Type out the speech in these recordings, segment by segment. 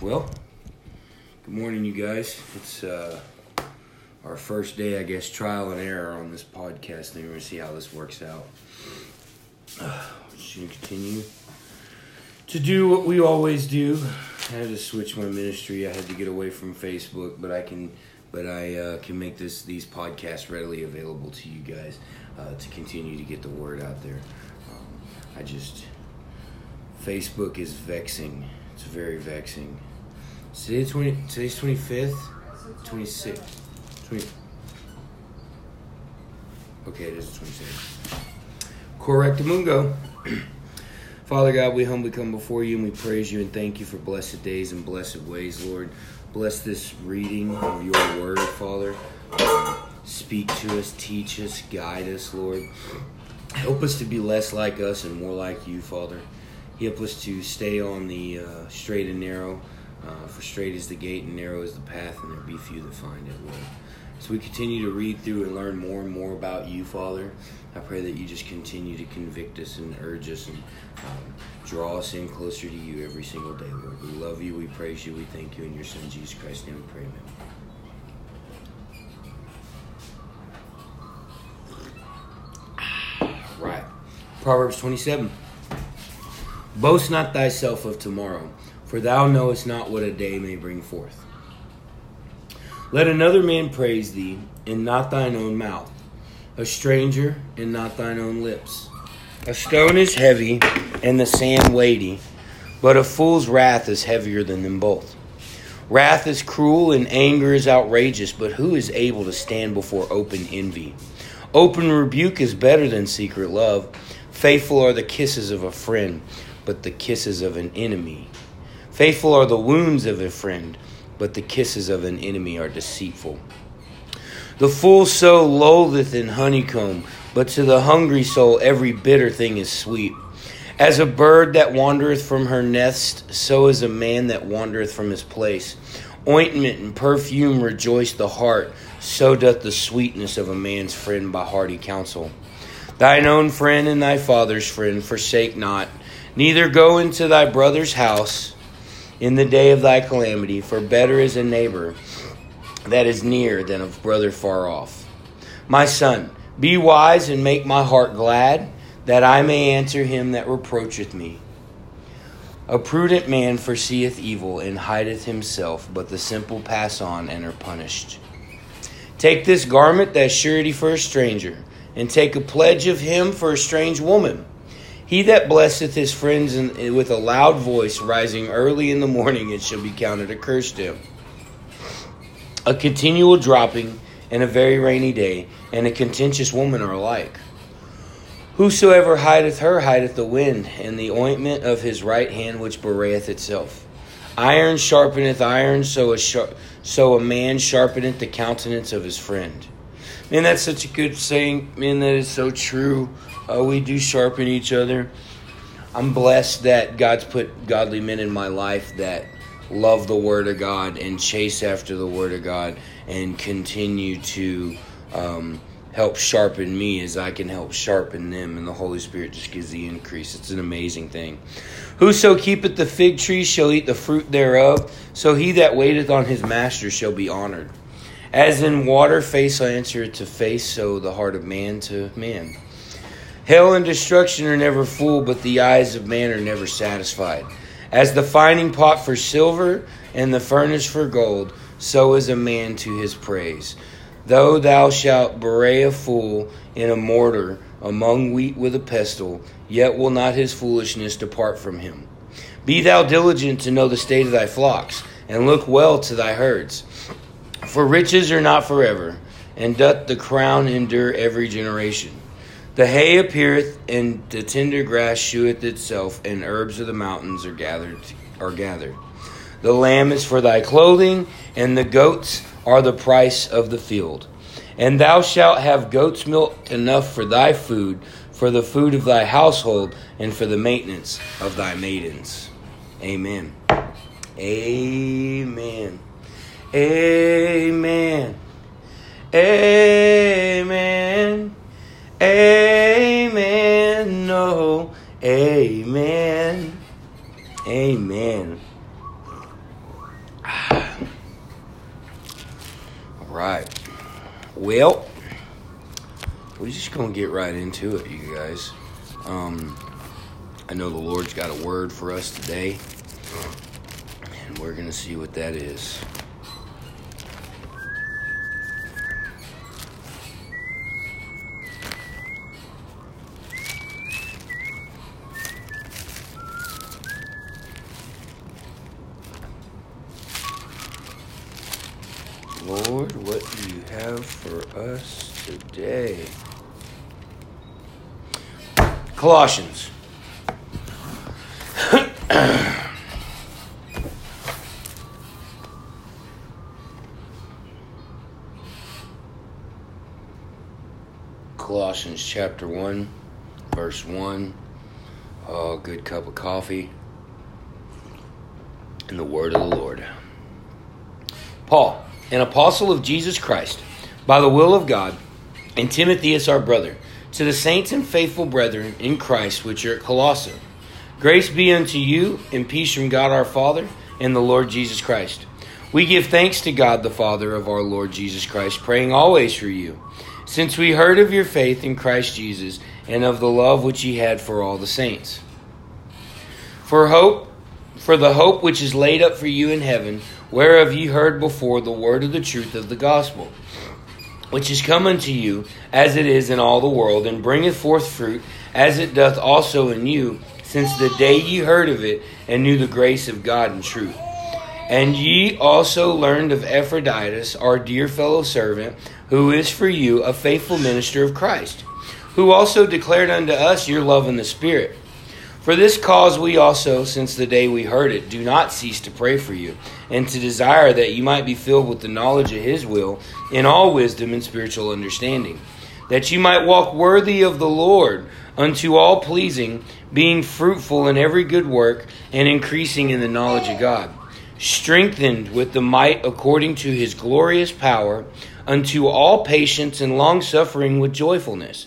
Well, good morning, you guys. It's uh, our first day, I guess, trial and error on this podcast. We're gonna see how this works out. Uh, just gonna continue to do what we always do. I had to switch my ministry. I had to get away from Facebook, but I can, but I uh, can make this these podcasts readily available to you guys uh, to continue to get the word out there. Um, I just Facebook is vexing. It's very vexing. Today twenty. Today's twenty fifth, twenty sixth, twenty. Okay, it is twenty sixth. Correctamungo. Father God, we humbly come before you and we praise you and thank you for blessed days and blessed ways, Lord. Bless this reading of your word, Father. Speak to us, teach us, guide us, Lord. Help us to be less like us and more like you, Father. Help us to stay on the uh, straight and narrow. Uh, for straight is the gate and narrow is the path, and there be few that find it, Lord. So we continue to read through and learn more and more about you, Father. I pray that you just continue to convict us and urge us and um, draw us in closer to you every single day, Lord. We love you, we praise you, we thank you in your Son, Jesus Christ's name we pray, amen. Right. Proverbs 27. Boast not thyself of tomorrow, for thou knowest not what a day may bring forth. Let another man praise thee, and not thine own mouth, a stranger, and not thine own lips. A stone is heavy, and the sand weighty, but a fool's wrath is heavier than them both. Wrath is cruel, and anger is outrageous, but who is able to stand before open envy? Open rebuke is better than secret love. Faithful are the kisses of a friend, but the kisses of an enemy. Faithful are the wounds of a friend, but the kisses of an enemy are deceitful. The full soul loatheth in honeycomb, but to the hungry soul every bitter thing is sweet. As a bird that wandereth from her nest, so is a man that wandereth from his place. Ointment and perfume rejoice the heart, so doth the sweetness of a man's friend by hearty counsel. Thine own friend and thy father's friend forsake not, neither go into thy brother's house in the day of thy calamity, for better is a neighbor that is near than a brother far off. My son, be wise and make my heart glad, that I may answer him that reproacheth me. A prudent man foreseeth evil and hideth himself, but the simple pass on and are punished. Take this garment as surety for a stranger, and take a pledge of him for a strange woman. He that blesseth his friends in, with a loud voice, rising early in the morning, it shall be counted accursed to him. A continual dropping and a very rainy day, and a contentious woman are alike. Whosoever hideth her hideth the wind, and the ointment of his right hand which bewrayeth itself. Iron sharpeneth iron, so a so a man sharpeneth the countenance of his friend. Man, that's such a good saying. Man, that is so true. Uh, we do sharpen each other. I'm blessed that God's put godly men in my life that love the Word of God and chase after the Word of God and continue to um, help sharpen me as I can help sharpen them, and the Holy Spirit just gives the increase. It's an amazing thing. Whoso keepeth the fig tree shall eat the fruit thereof, so he that waiteth on his master shall be honored. As in water face answereth to face, so the heart of man to man. Hell and destruction are never full, but the eyes of man are never satisfied. As the fining pot for silver and the furnace for gold, so is a man to his praise. Though thou shalt bury a fool in a mortar among wheat with a pestle, yet will not his foolishness depart from him. Be thou diligent to know the state of thy flocks, and look well to thy herds. For riches are not forever, and doth the crown endure every generation. The hay appeareth, and the tender grass sheweth itself, and herbs of the mountains are gathered. Are gathered. The lamb is for thy clothing, and the goats are the price of the field. And thou shalt have goat's milk enough for thy food, for the food of thy household, and for the maintenance of thy maidens. Amen. Amen. Amen. Amen. Amen. No. Amen. Amen. All right. Well, we're just going to get right into it, you guys. Um, I know the Lord's got a word for us today, and we're going to see what that is. Have for us today? Colossians. Colossians chapter 1, verse 1. Oh, good cup of coffee. And the word of the Lord. Paul an apostle of Jesus Christ, by the will of God, and Timotheus our brother, to the saints and faithful brethren in Christ which are at Colossae. Grace be unto you, and peace from God our Father and the Lord Jesus Christ. We give thanks to God the Father of our Lord Jesus Christ, praying always for you, since we heard of your faith in Christ Jesus and of the love which ye had for all the saints. For hope, for the hope which is laid up for you in heaven, whereof ye heard before the word of the truth of the gospel, which is come unto you, as it is in all the world, and bringeth forth fruit, as it doth also in you, since the day ye heard of it, and knew the grace of God in truth. And ye also learned of Epaphroditus, our dear fellow servant, who is for you a faithful minister of Christ, who also declared unto us your love in the Spirit. For this cause we also, since the day we heard it, do not cease to pray for you, and to desire that you might be filled with the knowledge of his will, in all wisdom and spiritual understanding, that you might walk worthy of the Lord, unto all pleasing, being fruitful in every good work, and increasing in the knowledge of God, strengthened with the might according to his glorious power, unto all patience and long suffering with joyfulness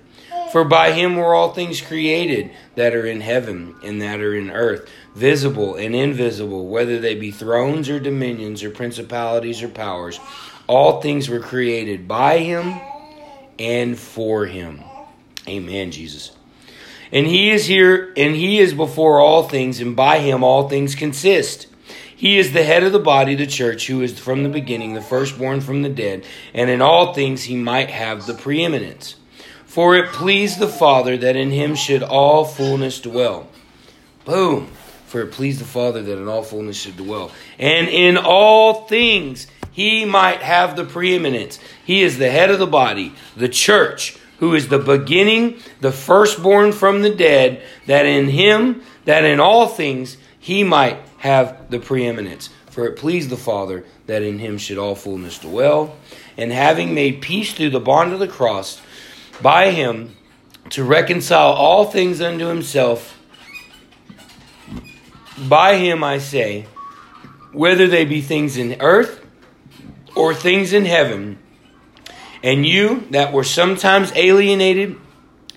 For by him were all things created that are in heaven and that are in earth, visible and invisible, whether they be thrones or dominions or principalities or powers. All things were created by him and for him. Amen, Jesus. And he is here, and he is before all things, and by him all things consist. He is the head of the body, the church, who is from the beginning, the firstborn from the dead, and in all things he might have the preeminence. For it pleased the Father that in him should all fullness dwell. Boom. For it pleased the Father that in all fullness should dwell. And in all things he might have the preeminence. He is the head of the body, the church, who is the beginning, the firstborn from the dead, that in him, that in all things he might have the preeminence. For it pleased the Father that in him should all fullness dwell. And having made peace through the bond of the cross, by him to reconcile all things unto himself. By him, I say, whether they be things in earth or things in heaven. And you that were sometimes alienated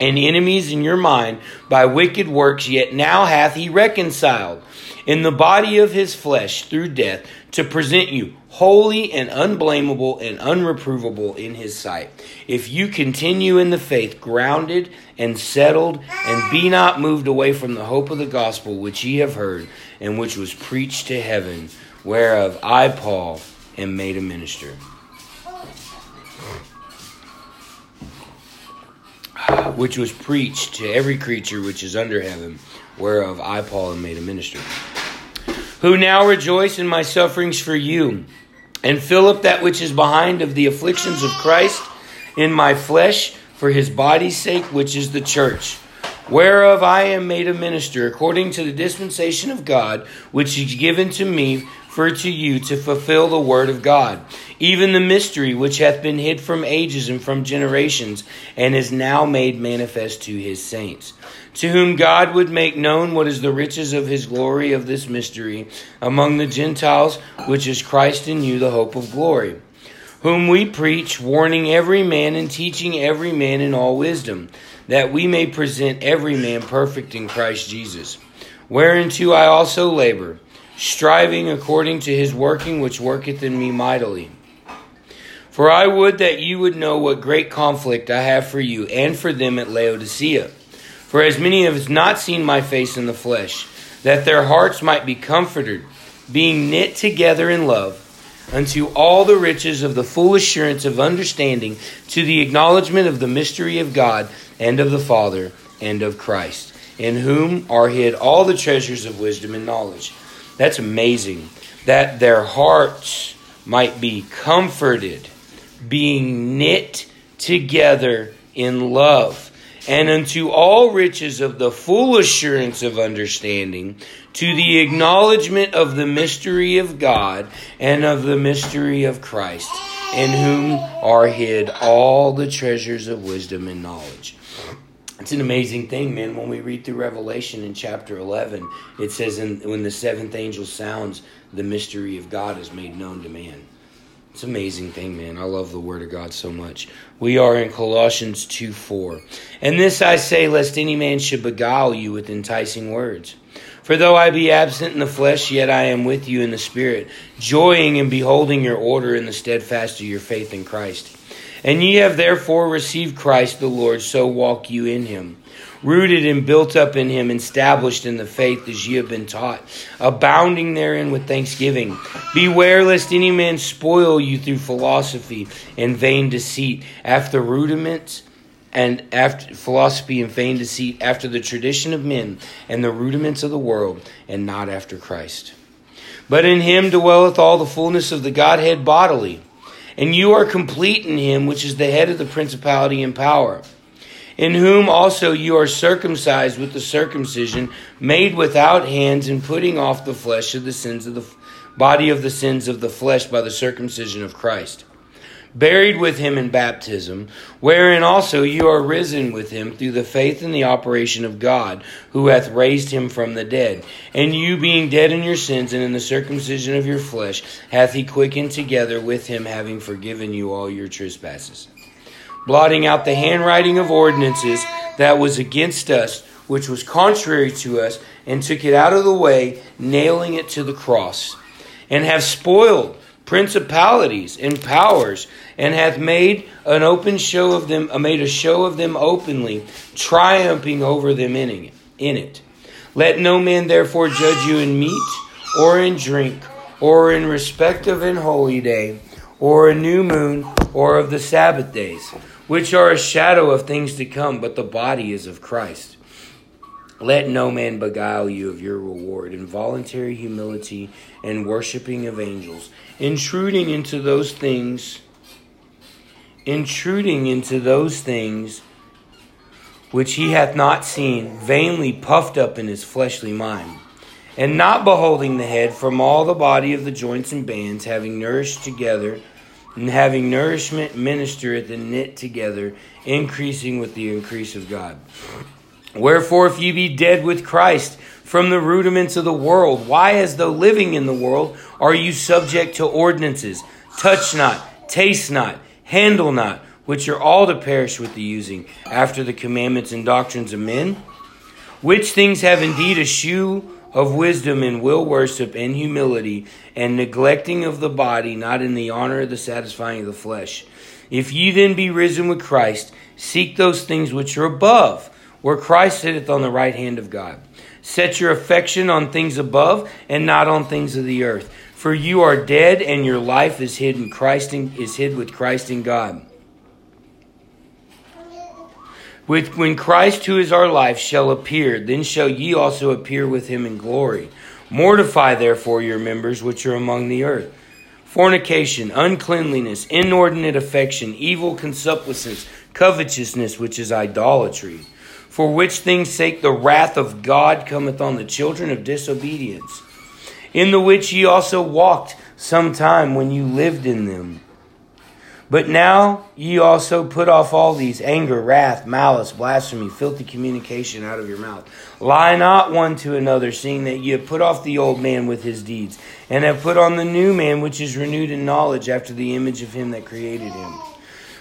and enemies in your mind by wicked works, yet now hath he reconciled in the body of his flesh through death to present you holy and unblameable and unreprovable in his sight. If you continue in the faith, grounded and settled, and be not moved away from the hope of the gospel which ye have heard, and which was preached to heaven, whereof I, Paul, am made a minister. Which was preached to every creature which is under heaven, whereof I, Paul, am made a minister who now rejoice in my sufferings for you, and fill up that which is behind of the afflictions of Christ in my flesh for his body's sake, which is the church, whereof I am made a minister according to the dispensation of God, which is given to me for to you to fulfill the word of God, even the mystery which hath been hid from ages and from generations, and is now made manifest to his saints, to whom God would make known what is the riches of his glory of this mystery among the Gentiles, which is Christ in you, the hope of glory. Whom we preach, warning every man and teaching every man in all wisdom, that we may present every man perfect in Christ Jesus. Whereunto I also labor striving according to his working which worketh in me mightily. For I would that you would know what great conflict I have for you and for them at Laodicea. For as many have not seen my face in the flesh, that their hearts might be comforted, being knit together in love, unto all the riches of the full assurance of understanding, to the acknowledgement of the mystery of God and of the Father and of Christ, in whom are hid all the treasures of wisdom and knowledge. That's amazing. That their hearts might be comforted, being knit together in love, and unto all riches of the full assurance of understanding, to the acknowledgement of the mystery of God and of the mystery of Christ, in whom are hid all the treasures of wisdom and knowledge. It's an amazing thing, man. When we read through Revelation in chapter 11, it says, in, when the seventh angel sounds, the mystery of God is made known to man. It's an amazing thing, man. I love the Word of God so much. We are in Colossians 2 4. And this I say, lest any man should beguile you with enticing words. For though I be absent in the flesh, yet I am with you in the Spirit, joying in beholding your order in the steadfast of your faith in Christ and ye have therefore received Christ the Lord, so walk you in him. Rooted and built up in him, established in the faith as ye have been taught, abounding therein with thanksgiving. Beware lest any man spoil you through philosophy and vain deceit, after rudiments and after philosophy and vain deceit, after the tradition of men and the rudiments of the world, and not after Christ. But in him dwelleth all the fullness of the Godhead bodily and you are complete in him, which is the head of the principality and power, in whom also you are circumcised with the circumcision made without hands, and putting off the flesh of the sins of the body of the sins of the flesh by the circumcision of Christ buried with him in baptism, wherein also you are risen with him through the faith in the operation of God, who hath raised him from the dead. And you, being dead in your sins and in the circumcision of your flesh, hath he quickened together with him, having forgiven you all your trespasses, blotting out the handwriting of ordinances that was against us, which was contrary to us, and took it out of the way, nailing it to the cross, and have spoiled principalities and powers and hath made an open show of them, uh, made a show of them openly, triumphing over them. In it. Let no man therefore judge you in meat or in drink or in respect of an holy day or a new moon or of the Sabbath days, which are a shadow of things to come, but the body is of Christ. Let no man beguile you of your reward in voluntary humility and worshiping of angels, intruding into those things intruding into those things which he hath not seen, vainly puffed up in his fleshly mind, and not beholding the head from all the body of the joints and bands, having nourished together, and having nourishment ministereth and knit together, increasing with the increase of God. Wherefore, if ye be dead with Christ from the rudiments of the world, why, as though living in the world, are you subject to ordinances? Touch not, taste not, handle not, which are all to perish with the using, after the commandments and doctrines of men, which things have indeed a shew of wisdom and will worship and humility, and neglecting of the body, not in the honor of the satisfying of the flesh. If ye then be risen with Christ, seek those things which are above, where Christ sitteth on the right hand of God. Set your affection on things above, and not on things of the earth. For you are dead, and your life is hid in Christ in, is hid with Christ in God. With, when Christ, who is our life, shall appear, then shall ye also appear with him in glory. Mortify therefore your members which are among the earth fornication, uncleanliness, inordinate affection, evil concupiscence, covetousness, which is idolatry. For which things sake the wrath of God cometh on the children of disobedience in the which ye also walked some time when you lived in them. But now ye also put off all these anger, wrath, malice, blasphemy, filthy communication out of your mouth. Lie not one to another, seeing that ye have put off the old man with his deeds, and have put on the new man, which is renewed in knowledge after the image of him that created him.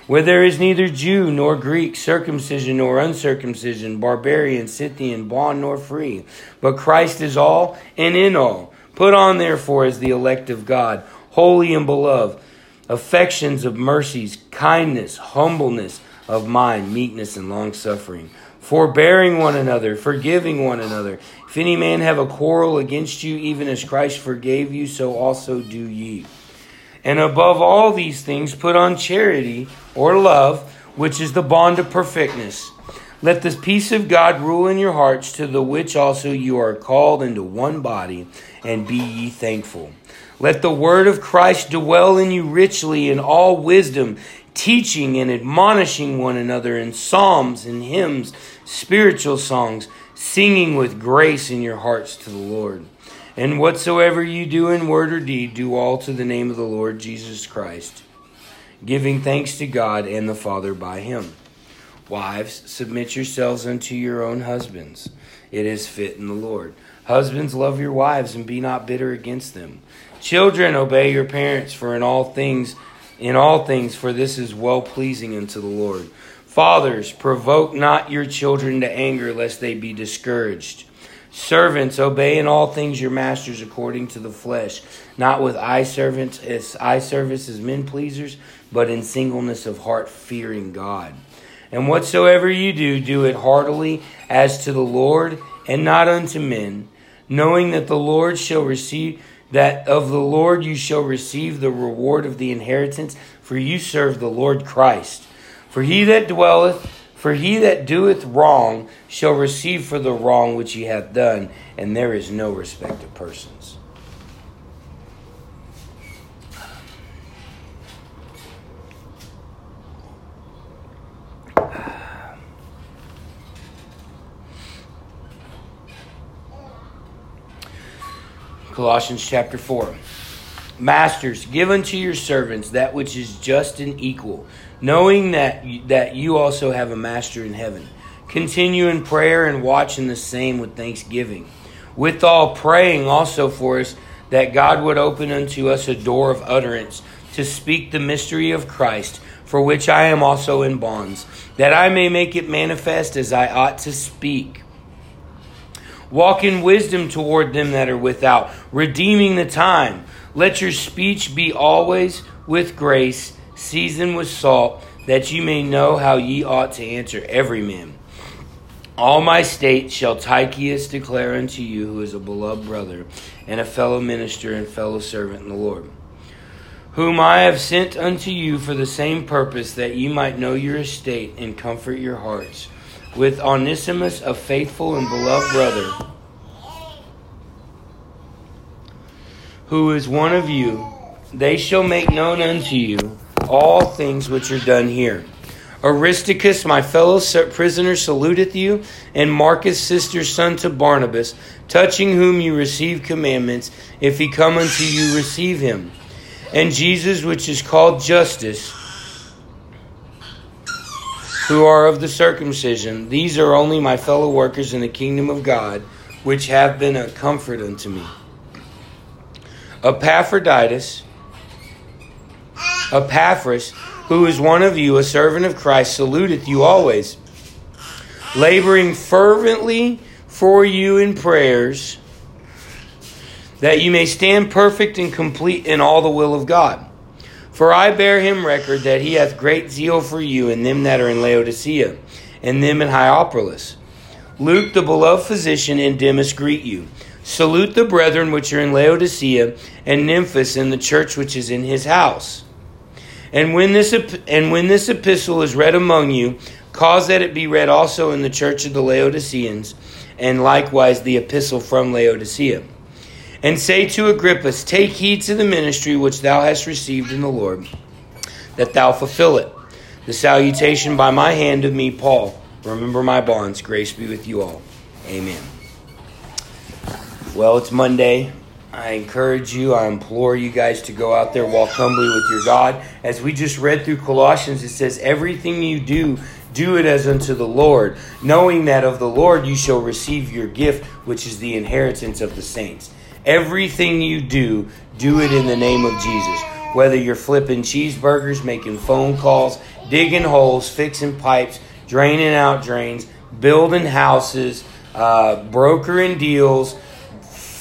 Where there is neither Jew nor Greek, circumcision nor uncircumcision, barbarian, Scythian, bond nor free, but Christ is all and in all. Put on therefore as the elect of God, holy and beloved affections of mercies, kindness, humbleness of mind, meekness, and long suffering, forbearing one another, forgiving one another. If any man have a quarrel against you, even as Christ forgave you, so also do ye. And above all these things, put on charity or love, which is the bond of perfectness. Let the peace of God rule in your hearts, to the which also you are called into one body, and be ye thankful. Let the word of Christ dwell in you richly in all wisdom, teaching and admonishing one another in psalms and hymns, spiritual songs, singing with grace in your hearts to the Lord. And whatsoever you do in word or deed, do all to the name of the Lord Jesus Christ, giving thanks to God and the Father by him. Wives, submit yourselves unto your own husbands. It is fit in the Lord. Husbands, love your wives and be not bitter against them. Children, obey your parents, for in all things, in all things, for this is well pleasing unto the Lord. Fathers, provoke not your children to anger, lest they be discouraged. Servants, obey in all things your masters according to the flesh, not with eye servants as eye service as men pleasers, but in singleness of heart, fearing God. And whatsoever you do, do it heartily as to the Lord and not unto men, knowing that the Lord shall receive that of the Lord you shall receive the reward of the inheritance, for you serve the Lord Christ. For he that dwelleth, for he that doeth wrong shall receive for the wrong which he hath done, and there is no respect of persons. Colossians chapter 4. Masters, give unto your servants that which is just and equal, knowing that, that you also have a master in heaven. Continue in prayer and watch in the same with thanksgiving. Withal, praying also for us that God would open unto us a door of utterance to speak the mystery of Christ, for which I am also in bonds, that I may make it manifest as I ought to speak. Walk in wisdom toward them that are without, redeeming the time. Let your speech be always with grace, seasoned with salt, that you may know how ye ought to answer every man. All my state shall Tychicus declare unto you, who is a beloved brother, and a fellow minister and fellow servant in the Lord, whom I have sent unto you for the same purpose, that ye might know your estate and comfort your hearts with Onesimus, a faithful and beloved brother, who is one of you, they shall make known unto you all things which are done here. Aristarchus, my fellow prisoner, saluteth you, and Marcus, sister son to Barnabas, touching whom you receive commandments. If he come unto you, receive him. And Jesus, which is called Justus, who are of the circumcision. These are only my fellow workers in the kingdom of God, which have been a comfort unto me. Epaphroditus, Epaphras, who is one of you, a servant of Christ, saluteth you always, laboring fervently for you in prayers, that you may stand perfect and complete in all the will of God. For I bear him record that he hath great zeal for you and them that are in Laodicea, and them in Hierapolis. Luke, the beloved physician, and Demas greet you. Salute the brethren which are in Laodicea, and Nymphas in the church which is in his house. And when this and when this epistle is read among you, cause that it be read also in the church of the Laodiceans, and likewise the epistle from Laodicea and say to Archippus, Take heed to the ministry which thou hast received in the Lord, that thou fulfill it. The salutation by my hand of me, Paul. Remember my bonds. Grace be with you all. Amen. Well, it's Monday. I encourage you, I implore you guys to go out there, walk humbly with your God. As we just read through Colossians, it says, Everything you do, do it as unto the Lord, knowing that of the Lord you shall receive your gift, which is the inheritance of the saints. Everything you do, do it in the name of Jesus. Whether you're flipping cheeseburgers, making phone calls, digging holes, fixing pipes, draining out drains, building houses, uh, brokering deals,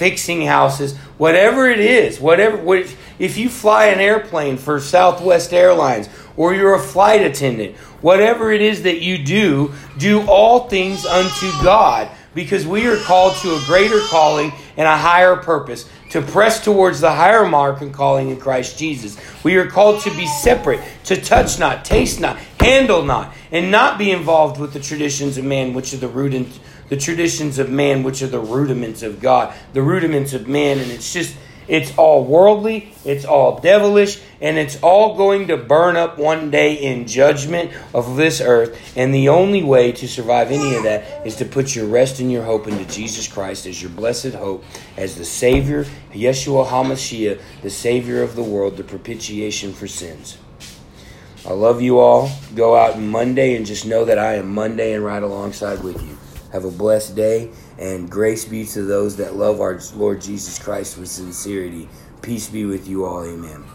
fixing houses, whatever it is, whatever. What, if you fly an airplane for Southwest Airlines or you're a flight attendant, whatever it is that you do, do all things unto God because we are called to a greater calling and a higher purpose to press towards the higher mark and calling in Christ Jesus. We are called to be separate, to touch not, taste not, handle not, and not be involved with the traditions of man, which are the root and the traditions of man, which are the rudiments of God, the rudiments of man, and it's just it's all worldly, it's all devilish, and it's all going to burn up one day in judgment of this earth. And the only way to survive any of that is to put your rest and your hope into Jesus Christ as your blessed hope, as the Savior, Yeshua HaMashiach, the Savior of the world, the propitiation for sins. I love you all. Go out Monday and just know that I am Monday and right alongside with you. Have a blessed day, and grace be to those that love our Lord Jesus Christ with sincerity. Peace be with you all. Amen.